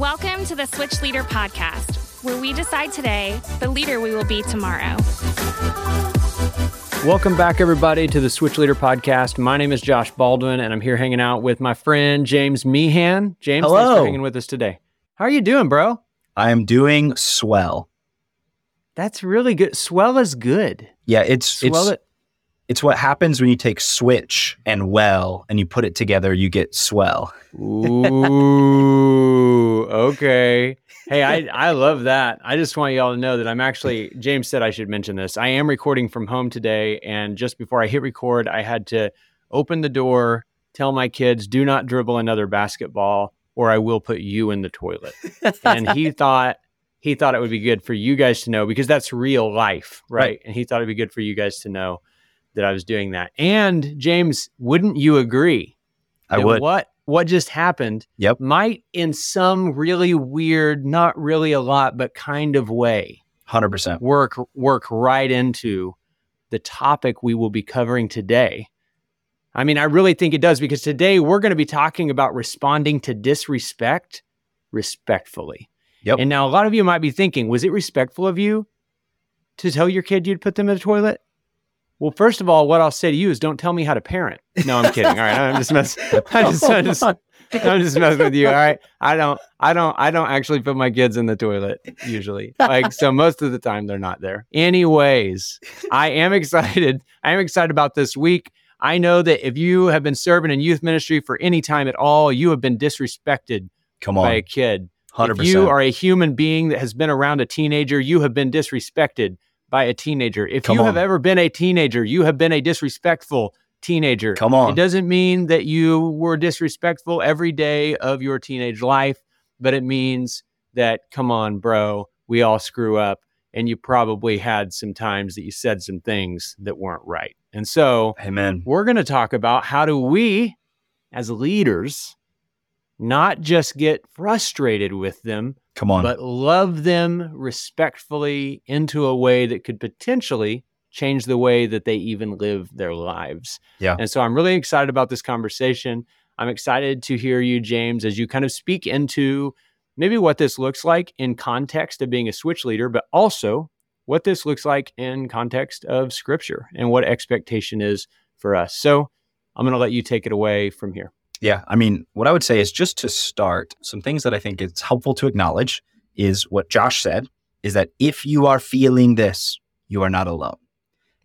Welcome to the Switch Leader Podcast, where we decide today the leader we will be tomorrow. Welcome back, everybody, to the Switch Leader Podcast. My name is Josh Baldwin, and I'm here hanging out with my friend James Meehan. James, thanks Hello. for hanging with us today. How are you doing, bro? I am doing swell. That's really good. Swell is good. Yeah, it's Swell it's it. It's what happens when you take switch and well and you put it together, you get swell. Ooh, okay. Hey, I, I love that. I just want y'all to know that I'm actually, James said I should mention this. I am recording from home today. And just before I hit record, I had to open the door, tell my kids, do not dribble another basketball or I will put you in the toilet. and he thought, he thought it would be good for you guys to know because that's real life, right? Right. And he thought it'd be good for you guys to know that I was doing that. And James, wouldn't you agree? I would. What what just happened Yep. might in some really weird, not really a lot, but kind of way 100%. work work right into the topic we will be covering today. I mean, I really think it does because today we're going to be talking about responding to disrespect respectfully. Yep. And now a lot of you might be thinking, was it respectful of you to tell your kid you'd put them in the toilet? Well, first of all, what I'll say to you is don't tell me how to parent. No, I'm kidding. All right. I'm just messing. I'm just, I'm just, I'm just messing with you. All right. I don't, I don't, I don't actually put my kids in the toilet usually. Like, so most of the time they're not there. Anyways, I am excited. I am excited about this week. I know that if you have been serving in youth ministry for any time at all, you have been disrespected Come by a kid. 100%. If you are a human being that has been around a teenager, you have been disrespected by a teenager. If Come you have ever been a teenager, you have been a disrespectful teenager. Come on. It doesn't mean that you were disrespectful every day of your teenage life, but it means that, come on, bro, we all screw up. And you probably had some times that you said some things that weren't right. And so Amen. we're going to talk about how do we, as leaders, not just get frustrated with them, Come on. but love them respectfully into a way that could potentially change the way that they even live their lives. Yeah. And so I'm really excited about this conversation. I'm excited to hear you, James, as you kind of speak into maybe what this looks like in context of being a switch leader, but also what this looks like in context of scripture and what expectation is for us. So I'm going to let you take it away from here. Yeah, I mean, what I would say is just to start, some things that I think it's helpful to acknowledge is what Josh said is that if you are feeling this, you are not alone.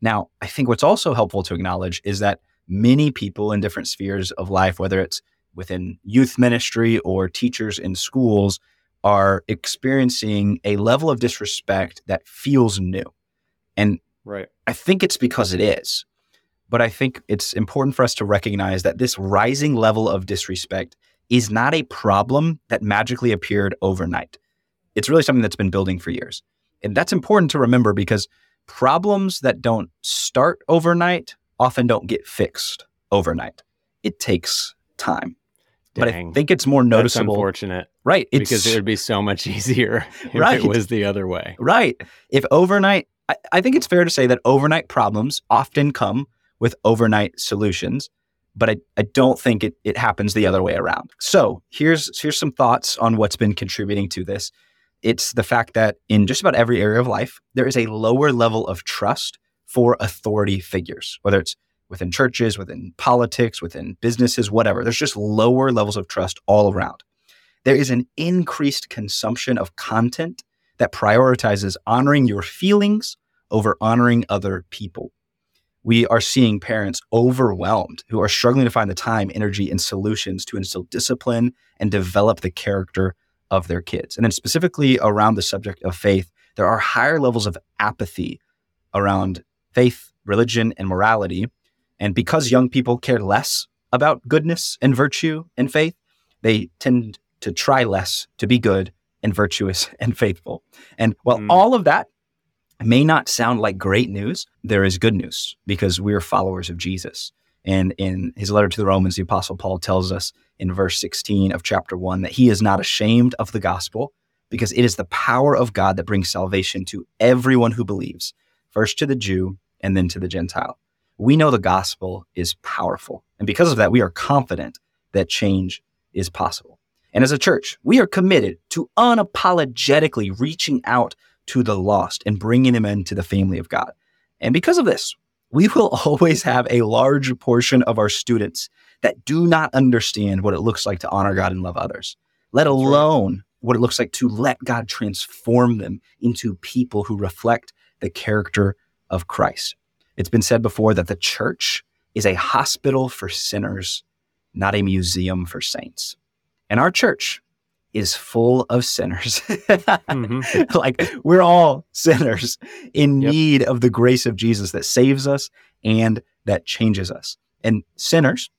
Now, I think what's also helpful to acknowledge is that many people in different spheres of life, whether it's within youth ministry or teachers in schools, are experiencing a level of disrespect that feels new. And Right. I think it's because it is. But I think it's important for us to recognize that this rising level of disrespect is not a problem that magically appeared overnight. It's really something that's been building for years. And that's important to remember because problems that don't start overnight often don't get fixed overnight. It takes time. But I think it's more That's noticeable. unfortunate Right. It's, because it would be so much easier if Right. it was the other way. Right. If overnight, I, I think it's fair to say that overnight problems often come with overnight solutions, but I, I don't think it, it happens the other way around. So here's here's some thoughts on what's been contributing to this. It's the fact that in just about every area of life, there is a lower level of trust for authority figures, whether it's within churches, within politics, within businesses, whatever. There's just lower levels of trust all around. There is an increased consumption of content that prioritizes honoring your feelings over honoring other people. We are seeing parents overwhelmed who are struggling to find the time, energy, and solutions to instill discipline and develop the character of their kids. And then, specifically around the subject of faith, there are higher levels of apathy around faith, religion, and morality. And because young people care less about goodness and virtue and faith, they tend to try less to be good and virtuous and faithful. And while Mm. all of that may not sound like great news, there is good news because we are followers of Jesus. And in his letter to the Romans, the Apostle Paul tells us in verse 16 of chapter 1 that he is not ashamed of the gospel because it is the power of God that brings salvation to everyone who believes, first to the Jew and then to the Gentile. We know the gospel is powerful. And because of that, we are confident that change is possible. And as a church, we are committed to unapologetically reaching out to the lost and bringing them into the family of God. And because of this, we will always have a large portion of our students that do not understand what it looks like to honor God and love others, let alone what it looks like to let God transform them into people who reflect the character of Christ. It's been said before that the church is a hospital for sinners, not a museum for saints. And our church is full of sinners. mm-hmm. like we're all sinners in yep. need of the grace of Jesus that saves us and that changes us. And sinners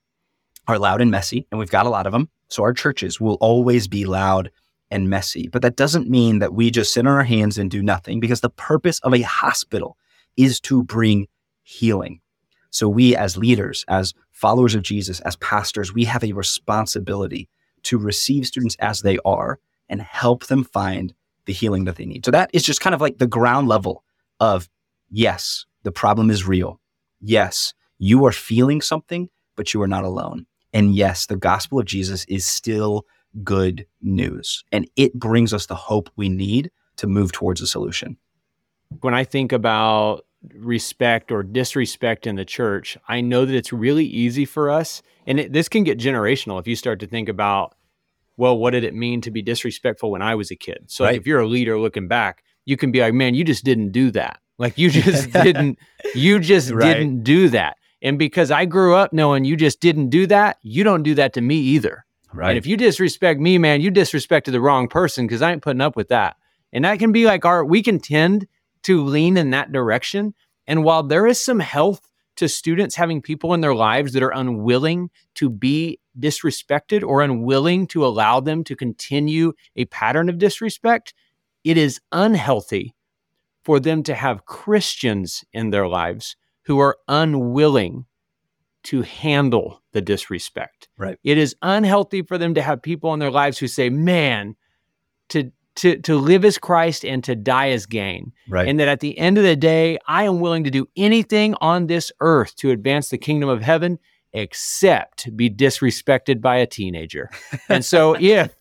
are loud and messy, and we've got a lot of them. So our churches will always be loud and messy. But that doesn't mean that we just sit on our hands and do nothing because the purpose of a hospital is to bring healing. So we as leaders, as followers of Jesus, as pastors, we have a responsibility to receive students as they are and help them find the healing that they need. So that is just kind of like the ground level of yes, the problem is real. Yes, you are feeling something, but you are not alone. And yes, the gospel of Jesus is still good news. And it brings us the hope we need to move towards a solution. When I think about respect or disrespect in the church, I know that it's really easy for us. And it, this can get generational if you start to think about, well, what did it mean to be disrespectful when I was a kid? So, right. if you're a leader looking back, you can be like, man, you just didn't do that. Like, you just didn't, you just right. didn't do that. And because I grew up knowing you just didn't do that, you don't do that to me either. Right. And if you disrespect me, man, you disrespected the wrong person because I ain't putting up with that. And that can be like our, we can tend to lean in that direction. And while there is some health to students having people in their lives that are unwilling to be disrespected or unwilling to allow them to continue a pattern of disrespect, it is unhealthy for them to have Christians in their lives who are unwilling to handle the disrespect. Right. It is unhealthy for them to have people in their lives who say, "Man, to to to live as Christ and to die as gain." Right. And that at the end of the day, I am willing to do anything on this earth to advance the kingdom of heaven except be disrespected by a teenager. and so if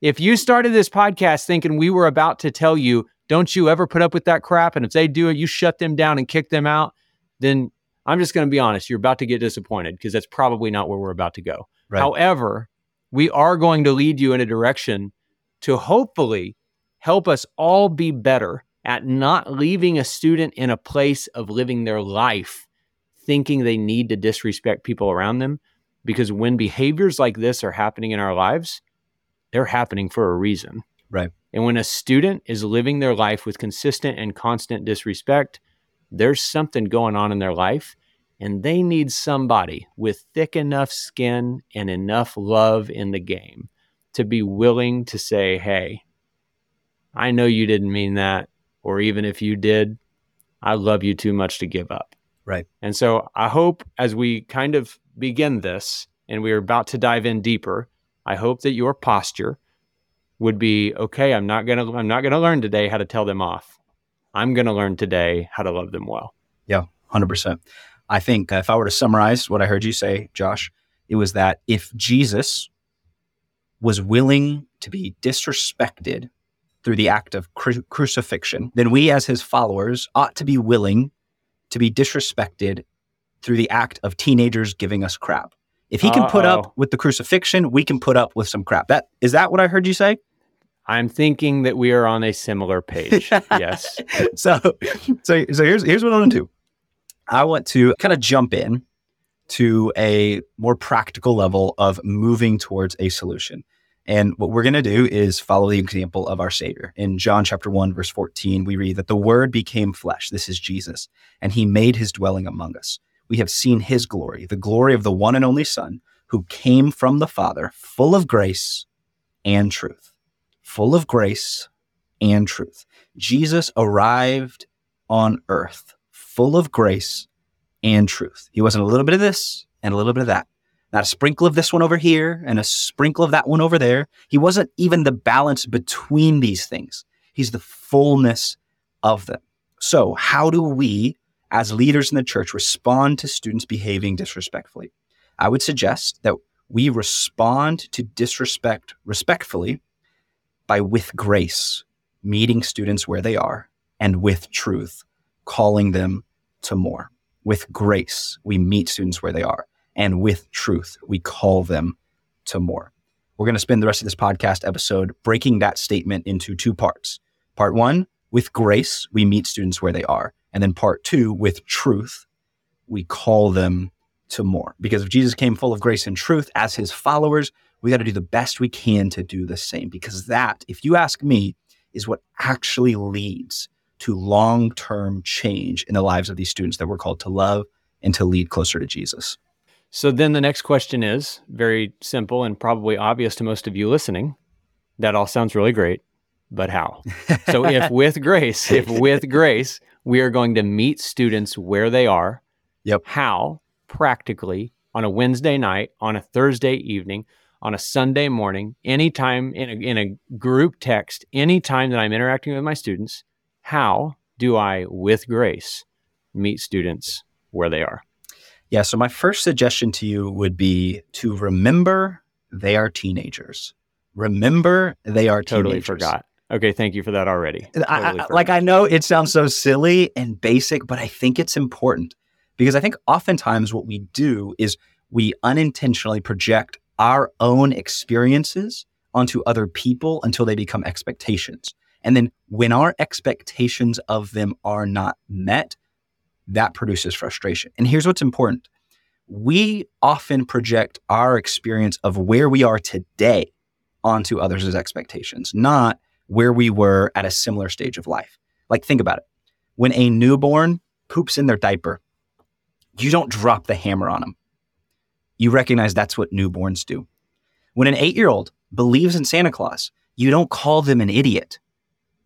if you started this podcast thinking we were about to tell you, don't you ever put up with that crap and if they do it, you shut them down and kick them out, then I'm just going to be honest. You're about to get disappointed because that's probably not where we're about to go. Right. However, we are going to lead you in a direction to hopefully help us all be better at not leaving a student in a place of living their life thinking they need to disrespect people around them. Because when behaviors like this are happening in our lives, they're happening for a reason. Right. And when a student is living their life with consistent and constant disrespect, there's something going on in their life and they need somebody with thick enough skin and enough love in the game to be willing to say, Hey, I know you didn't mean that. Or even if you did, I love you too much to give up. Right. And so I hope as we kind of begin this and we're about to dive in deeper, I hope that your posture would be okay, I'm not going to I'm not going to learn today how to tell them off. I'm going to learn today how to love them well. Yeah, 100%. I think uh, if I were to summarize what I heard you say, Josh, it was that if Jesus was willing to be disrespected through the act of cru- crucifixion, then we as his followers ought to be willing to be disrespected through the act of teenagers giving us crap. If he can Uh-oh. put up with the crucifixion, we can put up with some crap. That is that what I heard you say? I'm thinking that we are on a similar page. yes. So, so, so here's here's what I'm gonna do. I want to kind of jump in to a more practical level of moving towards a solution. And what we're going to do is follow the example of our Savior. In John chapter 1, verse 14, we read that the Word became flesh. This is Jesus, and he made his dwelling among us. We have seen his glory, the glory of the one and only Son, who came from the Father, full of grace and truth. Full of grace and truth. Jesus arrived on earth full of grace and truth. He wasn't a little bit of this and a little bit of that. Not a sprinkle of this one over here and a sprinkle of that one over there. He wasn't even the balance between these things. He's the fullness of them. So, how do we, as leaders in the church, respond to students behaving disrespectfully? I would suggest that we respond to disrespect respectfully by with grace, meeting students where they are, and with truth, calling them to more. With grace, we meet students where they are, and with truth, we call them to more. We're going to spend the rest of this podcast episode breaking that statement into two parts. Part one, with grace, we meet students where they are. And then part two, with truth, we call them to more. Because if Jesus came full of grace and truth as his followers, we got to do the best we can to do the same. Because that, if you ask me, is what actually leads to long term change in the lives of these students that we're called to love and to lead closer to Jesus. So then the next question is very simple and probably obvious to most of you listening. That all sounds really great, but how? so if with grace, if with grace, we are going to meet students where they are, Yep. how practically on a Wednesday night, on a Thursday evening, on a Sunday morning, anytime in a, in a group text, anytime that I'm interacting with my students, how do I, with grace, meet students where they are? Yeah. So, my first suggestion to you would be to remember they are teenagers. Remember they are Totally teenagers. forgot. Okay, thank you for that already. Totally I, forgot. like I know it sounds so silly and basic, but I think it's important because I think oftentimes what we do is we unintentionally project our own experiences onto other people until they become expectations. And then when our expectations of them are not met, that produces frustration. And here's what's important. We often project our experience of where we are today onto others' expectations, not where we were at a similar stage of life. Like, think about it. When a newborn poops in their diaper, you don't drop the hammer on them. You recognize that's what newborns do. When an eight year old believes in Santa Claus, you don't call them an idiot.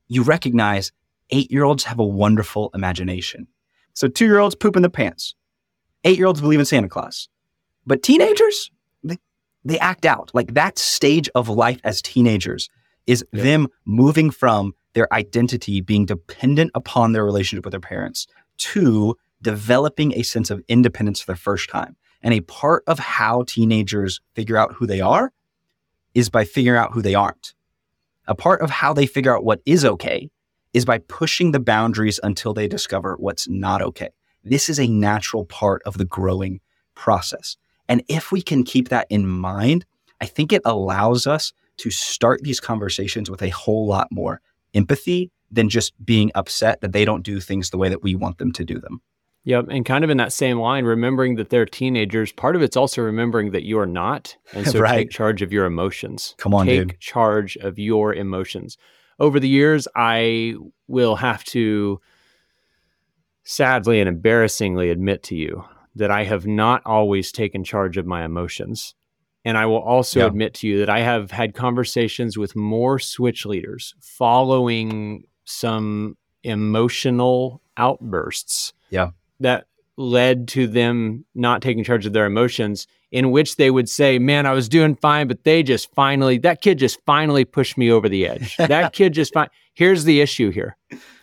You recognize eight year olds have a wonderful imagination. So, two year olds poop in the pants. Eight year olds believe in Santa Claus. But teenagers, they, they act out. Like that stage of life as teenagers is Yep. them moving from their identity being dependent upon their relationship with their parents to developing a sense of independence for the first time. And a part of how teenagers figure out who they are is by figuring out who they aren't. A part of how they figure out what is okay is by pushing the boundaries until they discover what's not okay. This is a natural part of the growing process. And if we can keep that in mind, I think it allows us to start these conversations with a whole lot more empathy than just being upset that they don't do things the way that we want them to do them. Yep. And kind of in that same line, remembering that they're teenagers, part of it's also remembering that you're not. And so Right. take charge of your emotions. Come on, take dude. charge of your emotions. Over the years, I will have to sadly and embarrassingly admit to you that I have not always taken charge of my emotions. And I will also Yeah. admit to you that I have had conversations with more switch leaders following some emotional outbursts Yeah. that led to them not taking charge of their emotions in which they would say man i was doing fine but they just finally that kid just finally pushed me over the edge. That kid just fine here's the issue here.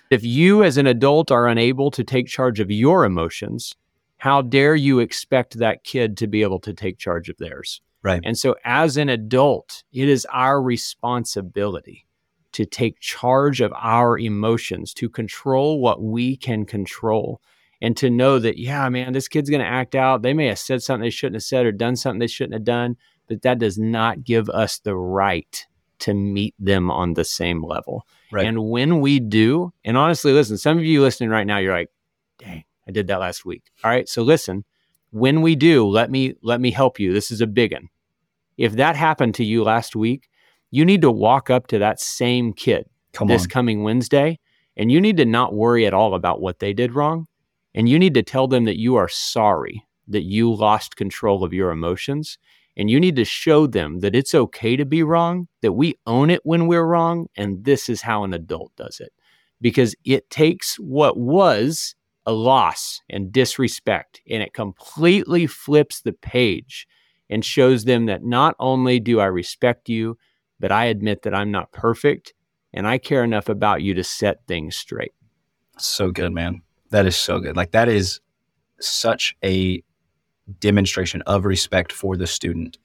If you as an adult are unable to take charge of your emotions how dare you expect that kid to be able to take charge of theirs? Right. and so as an adult it is our responsibility to take charge of our emotions to control what we can control and to know that yeah man this kid's going to act out they may have said something they shouldn't have said or done something they shouldn't have done but that does not give us the right to meet them on the same level Right. and when we do and honestly listen some of you listening right now you're like dang i did that last week all right so listen when we do let me let me help you this is a big one if that happened to you last week you need to walk up to that same kid Come this on. coming Wednesday, and you need to not worry at all about what they did wrong. And you need to tell them that you are sorry that you lost control of your emotions. And you need to show them that it's okay to be wrong, that we own it when we're wrong. And this is how an adult does it. Because it takes what was a loss and disrespect and it completely flips the page and shows them that not only do I respect you, but I admit that I'm not perfect and I care enough about you to set things straight. So good, man. That is so good. Like that is such a demonstration of respect for the student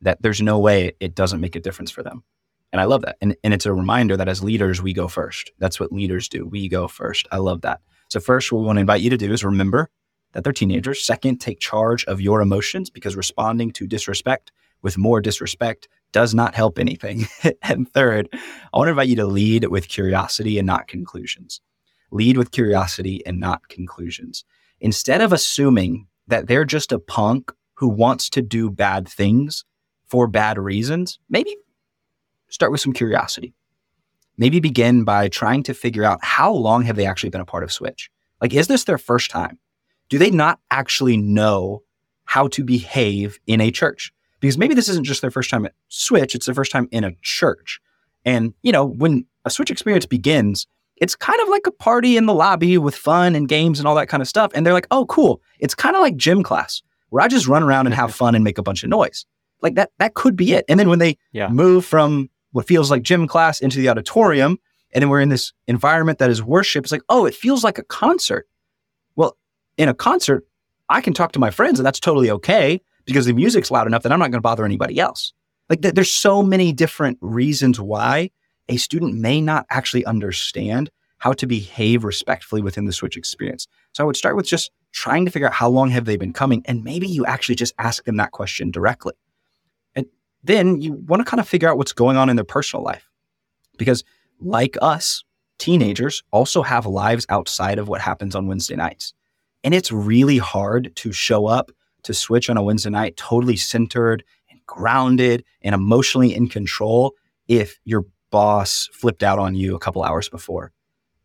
that there's no way it doesn't make a difference for them. And I love that. And, and it's a reminder that as leaders, we go first. That's what leaders do. We go first. I love that. So, first, what we want to invite you to do is remember that they're teenagers. Second, take charge of your emotions because responding to disrespect with more disrespect does not help anything. and third, I want to invite you to lead with curiosity and not conclusions. Lead with curiosity and not conclusions. Instead of assuming that they're just a punk who wants to do bad things for bad reasons, maybe start with some curiosity. Maybe begin by trying to figure out how long have they actually been a part of Switch? Like, is this their first time? Do they not actually know how to behave in a church? Because maybe this isn't just their first time at Switch, it's their first time in a church. And, you know, when a Switch experience begins, it's kind of like a party in the lobby with fun and games and all that kind of stuff. And they're like, oh, cool. It's kind of like gym class where I just run around and have fun and make a bunch of noise. Like that, that could be it. And then when they yeah. move from what feels like gym class into the auditorium, and then we're in this environment that is worship, it's like, oh, it feels like a concert. Well, in a concert, I can talk to my friends and that's totally okay because the music's loud enough that I'm not going to bother anybody else. Like th- there's so many different reasons why a student may not actually understand how to behave respectfully within the switch experience. So I would start with just trying to figure out how long have they been coming and maybe you actually just ask them that question directly. And then you want to kind of figure out what's going on in their personal life. Because like us, teenagers also have lives outside of what happens on Wednesday nights. And it's really hard to show up to switch on a Wednesday night totally centered and grounded and emotionally in control if your boss flipped out on you a couple hours before.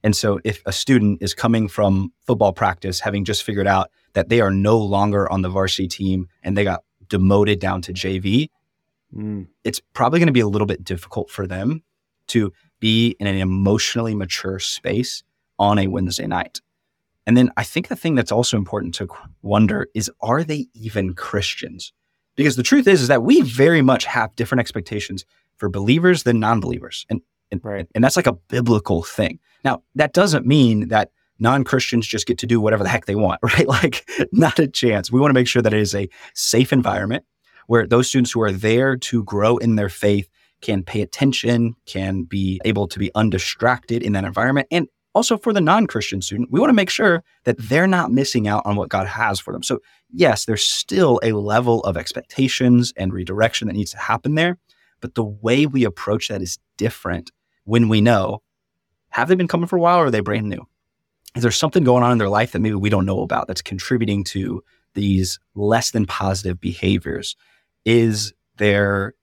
And so if a student is coming from football practice having just figured out that they are no longer on the varsity team and they got demoted down to JV, mm. it's probably going to be a little bit difficult for them to be in an emotionally mature space on a Wednesday night. And then I think the thing that's also important to wonder is are they even Christians? Because the truth is, is that we very much have different expectations for believers than non-believers. And and, right. and that's like a biblical thing. Now, that doesn't mean that non-Christians just get to do whatever the heck they want, right? Like not a chance. We want to make sure that it is a safe environment where those students who are there to grow in their faith can pay attention, can be able to be undistracted in that environment, and also for the non Christian student, we want to make sure that they're not missing out on what God has for them. So, yes, there's still a level of expectations and redirection that needs to happen there. But the way we approach that is different when we know have they been coming for a while or are they brand new? Is there something going on in their life that maybe we don't know about that's contributing to these less than positive behaviors? Is there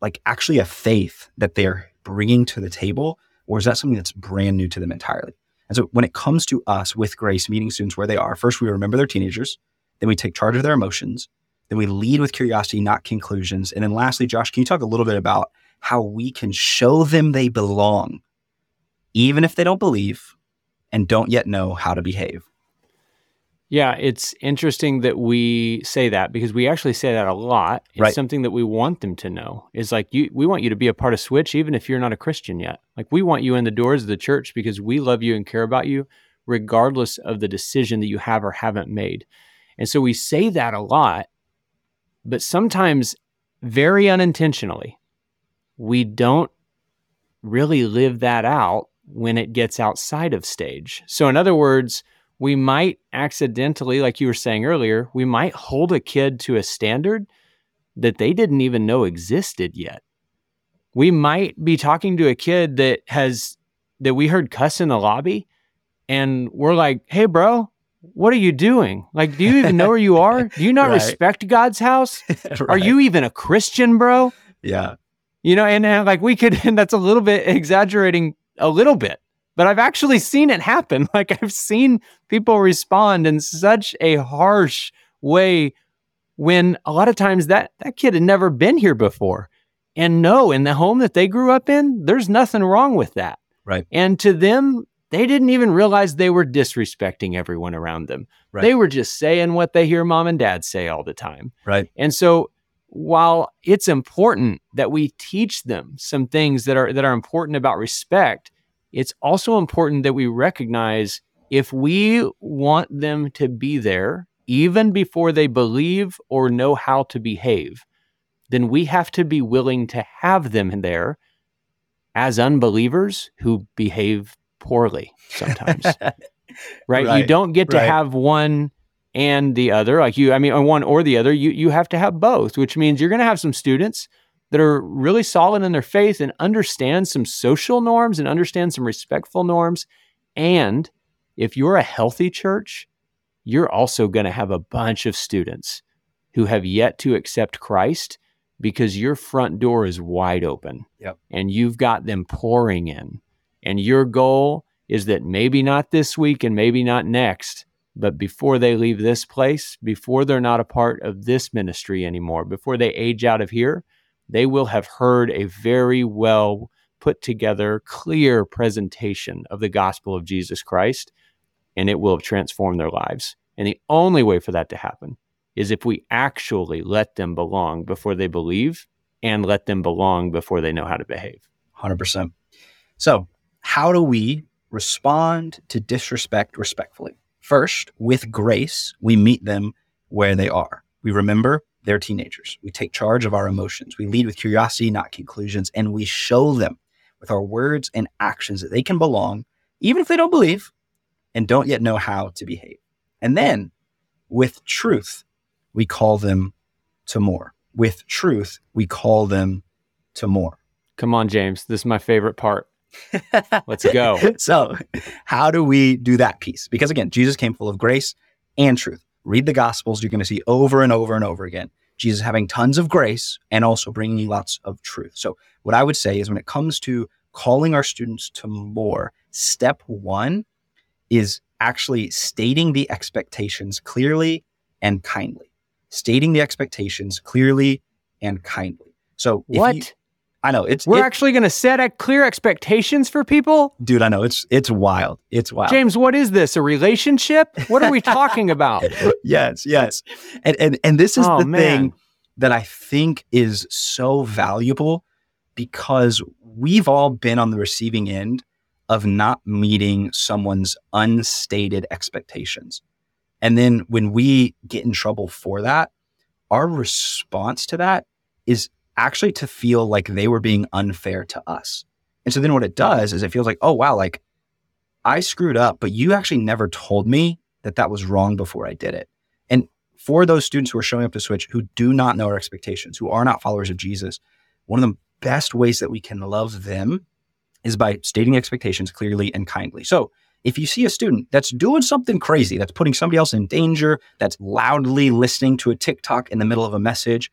like actually a faith that they're bringing to the table or is that something that's brand new to them entirely? And so when it comes to us with grace, meeting students where they are, first we remember they're teenagers, then we take charge of their emotions, then we lead with curiosity, not conclusions. And then lastly, Josh, can you talk a little bit about how we can show them they belong, even if they don't believe and don't yet know how to behave? Yeah, it's interesting that we say that because we actually say that a lot. It's right. something that we want them to know. Is like you we want you to be a part of Switch even if you're not a Christian yet. Like we want you in the doors of the church because we love you and care about you regardless of the decision that you have or haven't made. And so we say that a lot, but sometimes very unintentionally, we don't really live that out when it gets outside of stage. So in other words, we might accidentally, like you were saying earlier, we might hold a kid to a standard that they didn't even know existed yet. We might be talking to a kid that has, that we heard cuss in the lobby, and we're like, hey, bro, what are you doing? Like, do you even know where you are? Do you not right. respect God's house? right. Are you even a Christian, bro? Yeah. You know, and, and like we could, and that's a little bit exaggerating a little bit, but I've actually seen it happen. Like I've seen people respond in such a harsh way when a lot of times that that kid had never been here before. And no, in the home that they grew up in, there's nothing wrong with that. Right. And to them, they didn't even realize they were disrespecting everyone around them. Right. They were just saying what they hear mom and dad say all the time. Right. And so while it's important that we teach them some things that are that are important about respect, it's also important that we recognize if we want them to be there, even before they believe or know how to behave, then we have to be willing to have them there as unbelievers who behave poorly sometimes. right? You don't get to right. have one and the other. Like you, I mean, one or the other. You you have to have both, which means you're going to have some students that are really solid in their faith and understand some social norms and understand some respectful norms. And if you're a healthy church, you're also going to have a bunch of students who have yet to accept Christ because your front door is wide open. Yep. And you've got them pouring in. And your goal is that maybe not this week and maybe not next, but before they leave this place, before they're not a part of this ministry anymore, before they age out of here, they will have heard a very well put together, clear presentation of the gospel of Jesus Christ, and it will have transformed their lives. And the only way for that to happen is if we actually let them belong before they believe and let them belong before they know how to behave. 100%. So, how do we respond to disrespect respectfully? First, with grace, we meet them where they are. We remember they're teenagers. We take charge of our emotions. We lead with curiosity, not conclusions, and we show them with our words and actions that they can belong, even if they don't believe and don't yet know how to behave. And then, with truth, we call them to more. With truth, we call them to more. Come on, James. This is my favorite part. Let's go. so, how do we do that piece? Because again, Jesus came full of grace and truth. Read the Gospels, you're going to see over and over and over again Jesus having tons of grace and also bringing you lots of truth. So, what I would say is when it comes to calling our students to more, step one is actually stating the expectations clearly and kindly. Stating the expectations clearly and kindly. So, if What? you- I know it's We're it- actually going to set clear expectations for people? dude. I know it's it's wild. It's wild. James, what is this? A relationship? What are we talking about? yes, yes. And and and this is Oh, the man. thing that I think is so valuable because we've all been on the receiving end of not meeting someone's unstated expectations. And then when we get in trouble for that, our response to that is actually to feel like they were being unfair to us. And so then what it does is it feels like, oh, wow, like I screwed up, but you actually never told me that that was wrong before I did it. And for those students who are showing up to Switch who do not know our expectations, who are not followers of Jesus, one of the best ways that we can love them is by stating expectations clearly and kindly. So if you see a student that's doing something crazy, that's putting somebody else in danger, that's loudly listening to a TikTok in the middle of a message,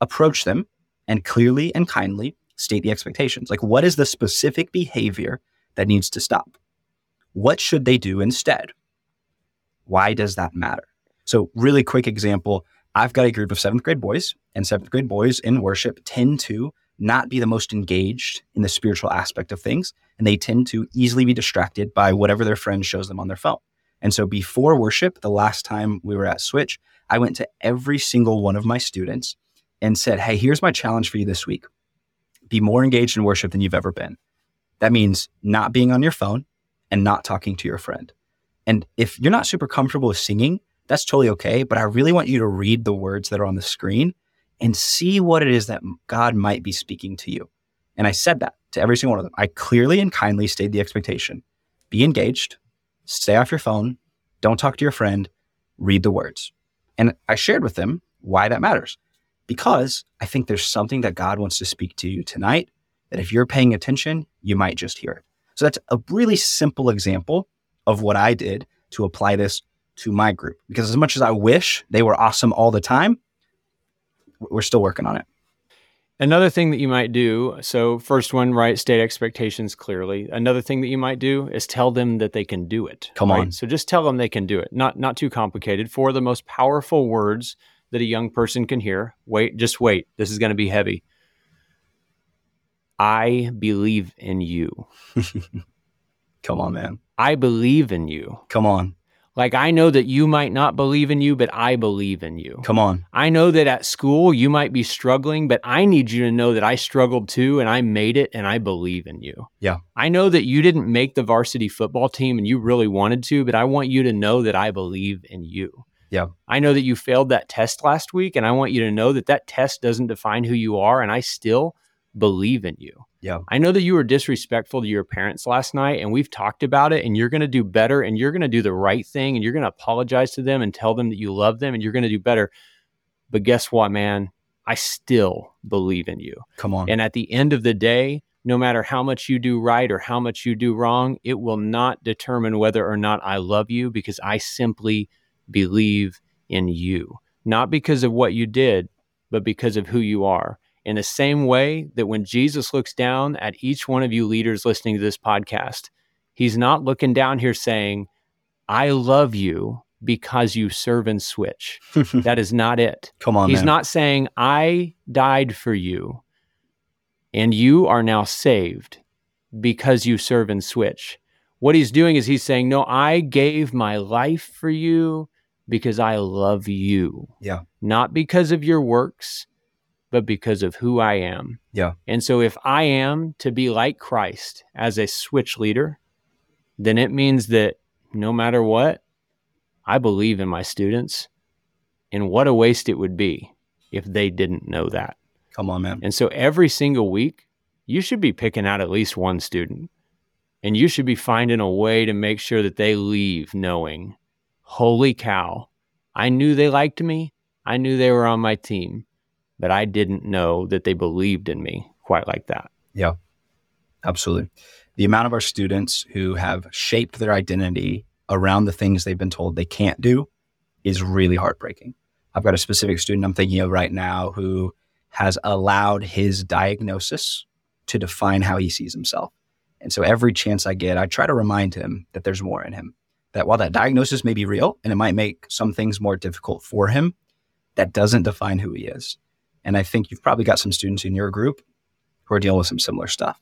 approach them and clearly and kindly state the expectations. Like, what is the specific behavior that needs to stop? What should they do instead? Why does that matter? So, really quick example I've got a group of seventh grade boys, and seventh grade boys in worship tend to not be the most engaged in the spiritual aspect of things, and they tend to easily be distracted by whatever their friend shows them on their phone. And so, before worship, the last time we were at Switch, I went to every single one of my students and said, Hey, here's my challenge for you this week be more engaged in worship than you've ever been. That means not being on your phone and not talking to your friend. And if you're not super comfortable with singing, that's totally okay. But I really want you to read the words that are on the screen and see what it is that God might be speaking to you. And I said that to every single one of them. I clearly and kindly stated the expectation be engaged, stay off your phone, don't talk to your friend, read the words. And I shared with them why that matters because I think there's something that God wants to speak to you tonight that if you're paying attention, you might just hear it. So that's a really simple example of what I did to apply this to my group. Because as much as I wish they were awesome all the time, we're still working on it. Another thing that you might do so, first one, right, state expectations clearly. Another thing that you might do is tell them that they can do it. Come right? on. So just tell them they can do it. Not not too complicated. Four of the most powerful words that a young person can hear. Wait, just wait. This is going to be heavy. I believe in you. Come on, man. I believe in you. Come on. Like I know that you might not believe in you, but I believe in you. Come on. I know that at school you might be struggling, but I need you to know that I struggled too and I made it and I believe in you. Yeah. I know that you didn't make the varsity football team and you really wanted to, but I want you to know that I believe in you. Yeah. I know that you failed that test last week, and I want you to know that that test doesn't define who you are, and I still believe in you. Yeah. I know that you were disrespectful to your parents last night, and we've talked about it, and you're going to do better, and you're going to do the right thing, and you're going to apologize to them and tell them that you love them, and you're going to do better. But guess what, man? I still believe in you. Come on. And at the end of the day, no matter how much you do right or how much you do wrong, it will not determine whether or not I love you because I simply believe in you. Not because of what you did, but because of who you are. In the same way that when Jesus looks down at each one of you leaders listening to this podcast, he's not looking down here saying, I love you because you serve and switch. that is not it. Come on. He's man. not saying, I died for you and you are now saved because you serve and switch. What he's doing is he's saying, No, I gave my life for you because I love you. Yeah. Not because of your works, but because of who I am. Yeah. And so if I am to be like Christ as a switch leader, then it means that no matter what, I believe in my students. And what a waste it would be if they didn't know that. Come on, man. And so every single week, you should be picking out at least one student. And you should be finding a way to make sure that they leave knowing, holy cow, I knew they liked me. I knew they were on my team, but I didn't know that they believed in me quite like that. Yeah, absolutely. The amount of our students who have shaped their identity around the things they've been told they can't do is really heartbreaking. I've got a specific student I'm thinking of right now who has allowed his diagnosis to define how he sees himself. And so every chance I get, I try to remind him that there's more in him. That while that diagnosis may be real and it might make some things more difficult for him, that doesn't define who he is. And I think you've probably got some students in your group who are dealing with some similar stuff.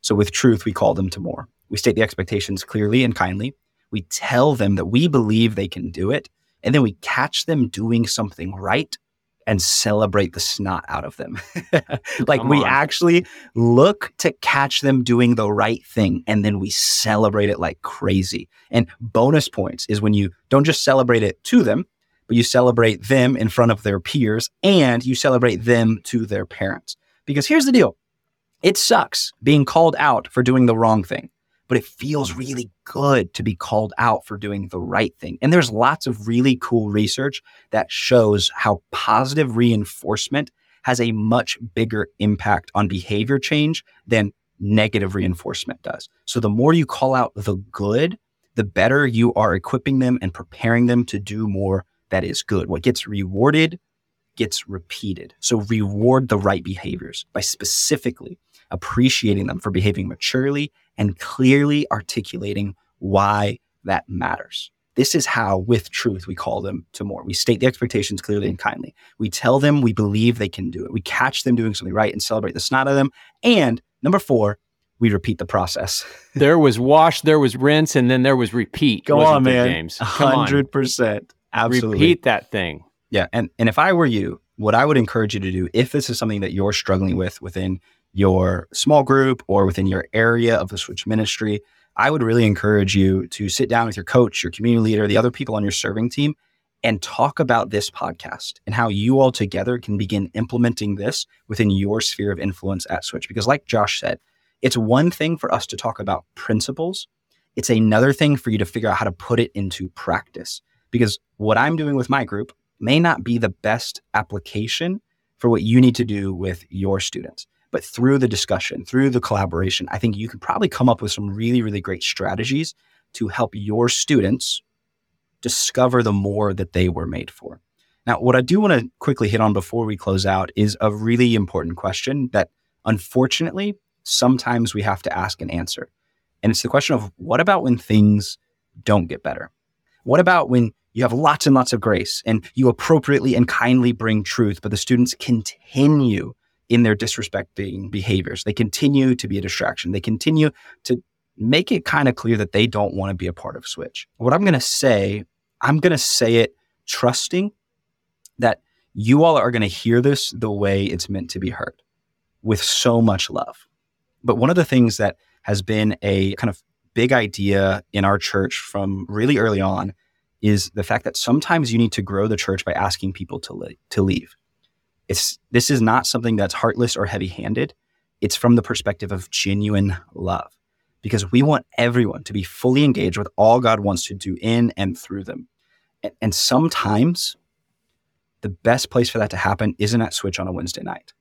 So with truth, we call them to more. We state the expectations clearly and kindly. We tell them that we believe they can do it. And then we catch them doing something right and celebrate the snot out of them. like we actually look to catch them doing the right thing and then we celebrate it like crazy. And bonus points is when you don't just celebrate it to them, but you celebrate them in front of their peers and you celebrate them to their parents. Because here's the deal it sucks being called out for doing the wrong thing, but it feels really good to be called out for doing the right thing. And there's lots of really cool research that shows how positive reinforcement has a much bigger impact on behavior change than negative reinforcement does. So the more you call out the good, the better you are equipping them and preparing them to do more that is good. What gets rewarded gets repeated. So reward the right behaviors by specifically appreciating them for behaving maturely and clearly articulating why that matters. This is how, with truth, we call them to more. We state the expectations clearly and kindly. We tell them we believe they can do it. We catch them doing something right and celebrate the snot of them. And number four, we repeat the process. There was wash, there was rinse, and then there was repeat. Go on, man. James. Hundred percent. Absolutely. Repeat that thing. Yeah. And and if I were you, what I would encourage you to do, if this is something that you're struggling with within your small group or within your area of the switch ministry, I would really encourage you to sit down with your coach, your community leader, the other people on your serving team, and talk about this podcast and how you all together can begin implementing this within your sphere of influence at Switch. Because, like Josh said, it's one thing for us to talk about principles, it's another thing for you to figure out how to put it into practice. Because what I'm doing with my group may not be the best application for what you need to do with your students. But through the discussion, through the collaboration, I think you can probably come up with some really, really great strategies to help your students discover the more that they were made for. Now, what I do want to quickly hit on before we close out is a really important question that unfortunately sometimes we have to ask and answer. And it's the question of what about when things don't get better? What about when you have lots and lots of grace and you appropriately and kindly bring truth, but the students continue in their disrespecting behaviors? They continue to be a distraction. They continue to make it kind of clear that they don't want to be a part of Switch. What I'm going to say, I'm going to say it trusting that you all are going to hear this the way it's meant to be heard with so much love. But one of the things that has been a kind of big idea in our church from really early on is the fact that sometimes you need to grow the church by asking people to, to leave. It's, this is not something that's heartless or heavy handed. It's from the perspective of genuine love because we want everyone to be fully engaged with all God wants to do in and through them. And, and sometimes the best place for that to happen isn't at Switch on a Wednesday night.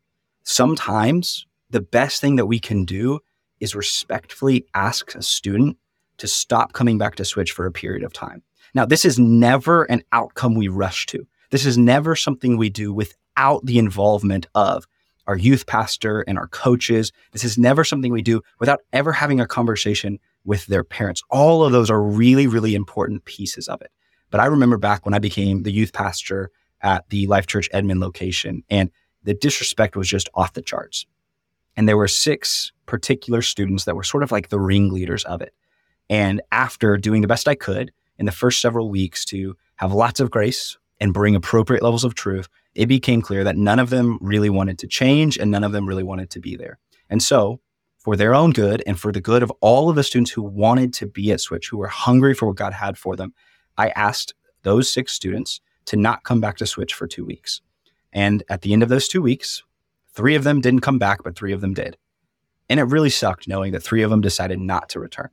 Sometimes the best thing that we can do is respectfully ask a student to stop coming back to Switch for a period of time. Now, this is never an outcome we rush to. This is never something we do without the involvement of our youth pastor and our coaches. This is never something we do without ever having a conversation with their parents. All of those are really, really important pieces of it. But I remember back when I became the youth pastor at the Life Church Edmond location, and the disrespect was just off the charts. And there were six particular students that were sort of like the ringleaders of it. And after doing the best I could in the first several weeks to have lots of grace and bring appropriate levels of truth, it became clear that none of them really wanted to change and none of them really wanted to be there. And so, for their own good and for the good of all of the students who wanted to be at Switch, who were hungry for what God had for them, I asked those six students to not come back to Switch for two weeks. And at the end of those two weeks, three of them didn't come back, but three of them did. And it really sucked knowing that three of them decided not to return.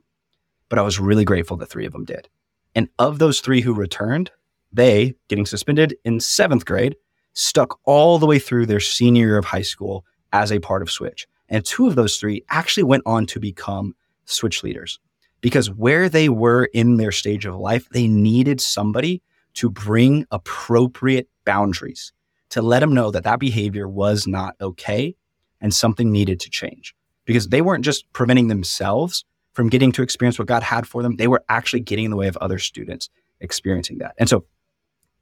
But I was really grateful that three of them did. And of those three who returned, they, getting suspended in seventh grade, stuck all the way through their senior year of high school as a part of Switch. And two of those three actually went on to become Switch leaders because where they were in their stage of life, they needed somebody to bring appropriate boundaries to let them know that that behavior was not okay and something needed to change because they weren't just preventing themselves from getting to experience what God had for them, they were actually getting in the way of other students experiencing that. And so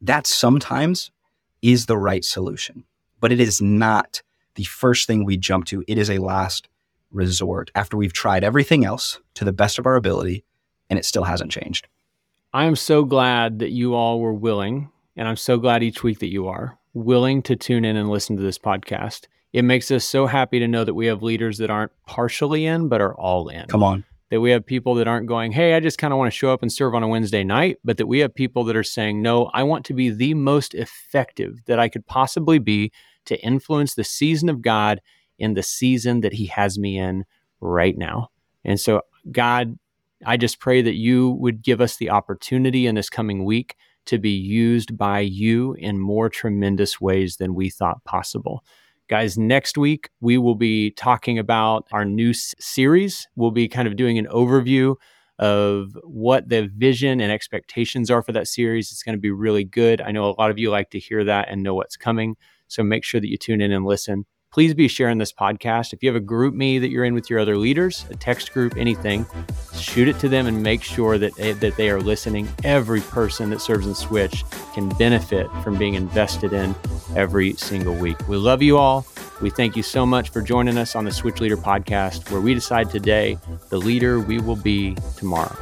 that sometimes is the right solution, but it is not the first thing we jump to. It is a last resort after we've tried everything else to the best of our ability and it still hasn't changed. I am so glad that you all were willing, and I'm so glad each week that you are willing to tune in and listen to this podcast. It makes us so happy to know that we have leaders that aren't partially in, but are all in. Come on that we have people that aren't going, hey, I just kind of want to show up and serve on a Wednesday night, but that we have people that are saying, no, I want to be the most effective that I could possibly be to influence the season of God in the season that He has me in right now. And so, God, I just pray that you would give us the opportunity in this coming week to be used by you in more tremendous ways than we thought possible. Guys, next week we will be talking about our new s- series. We'll be kind of doing an overview of what the vision and expectations are for that series. It's going to be really good. I know a lot of you like to hear that and know what's coming. So make sure that you tune in and listen please be sharing this podcast. If you have a GroupMe that you're in with your other leaders, a text group, anything, shoot it to them and make sure that they, that they are listening. Every person that serves in Switch can benefit from being invested in every single week. We love you all. We thank you so much for joining us on the Switch Leader podcast, where we decide today the leader we will be tomorrow.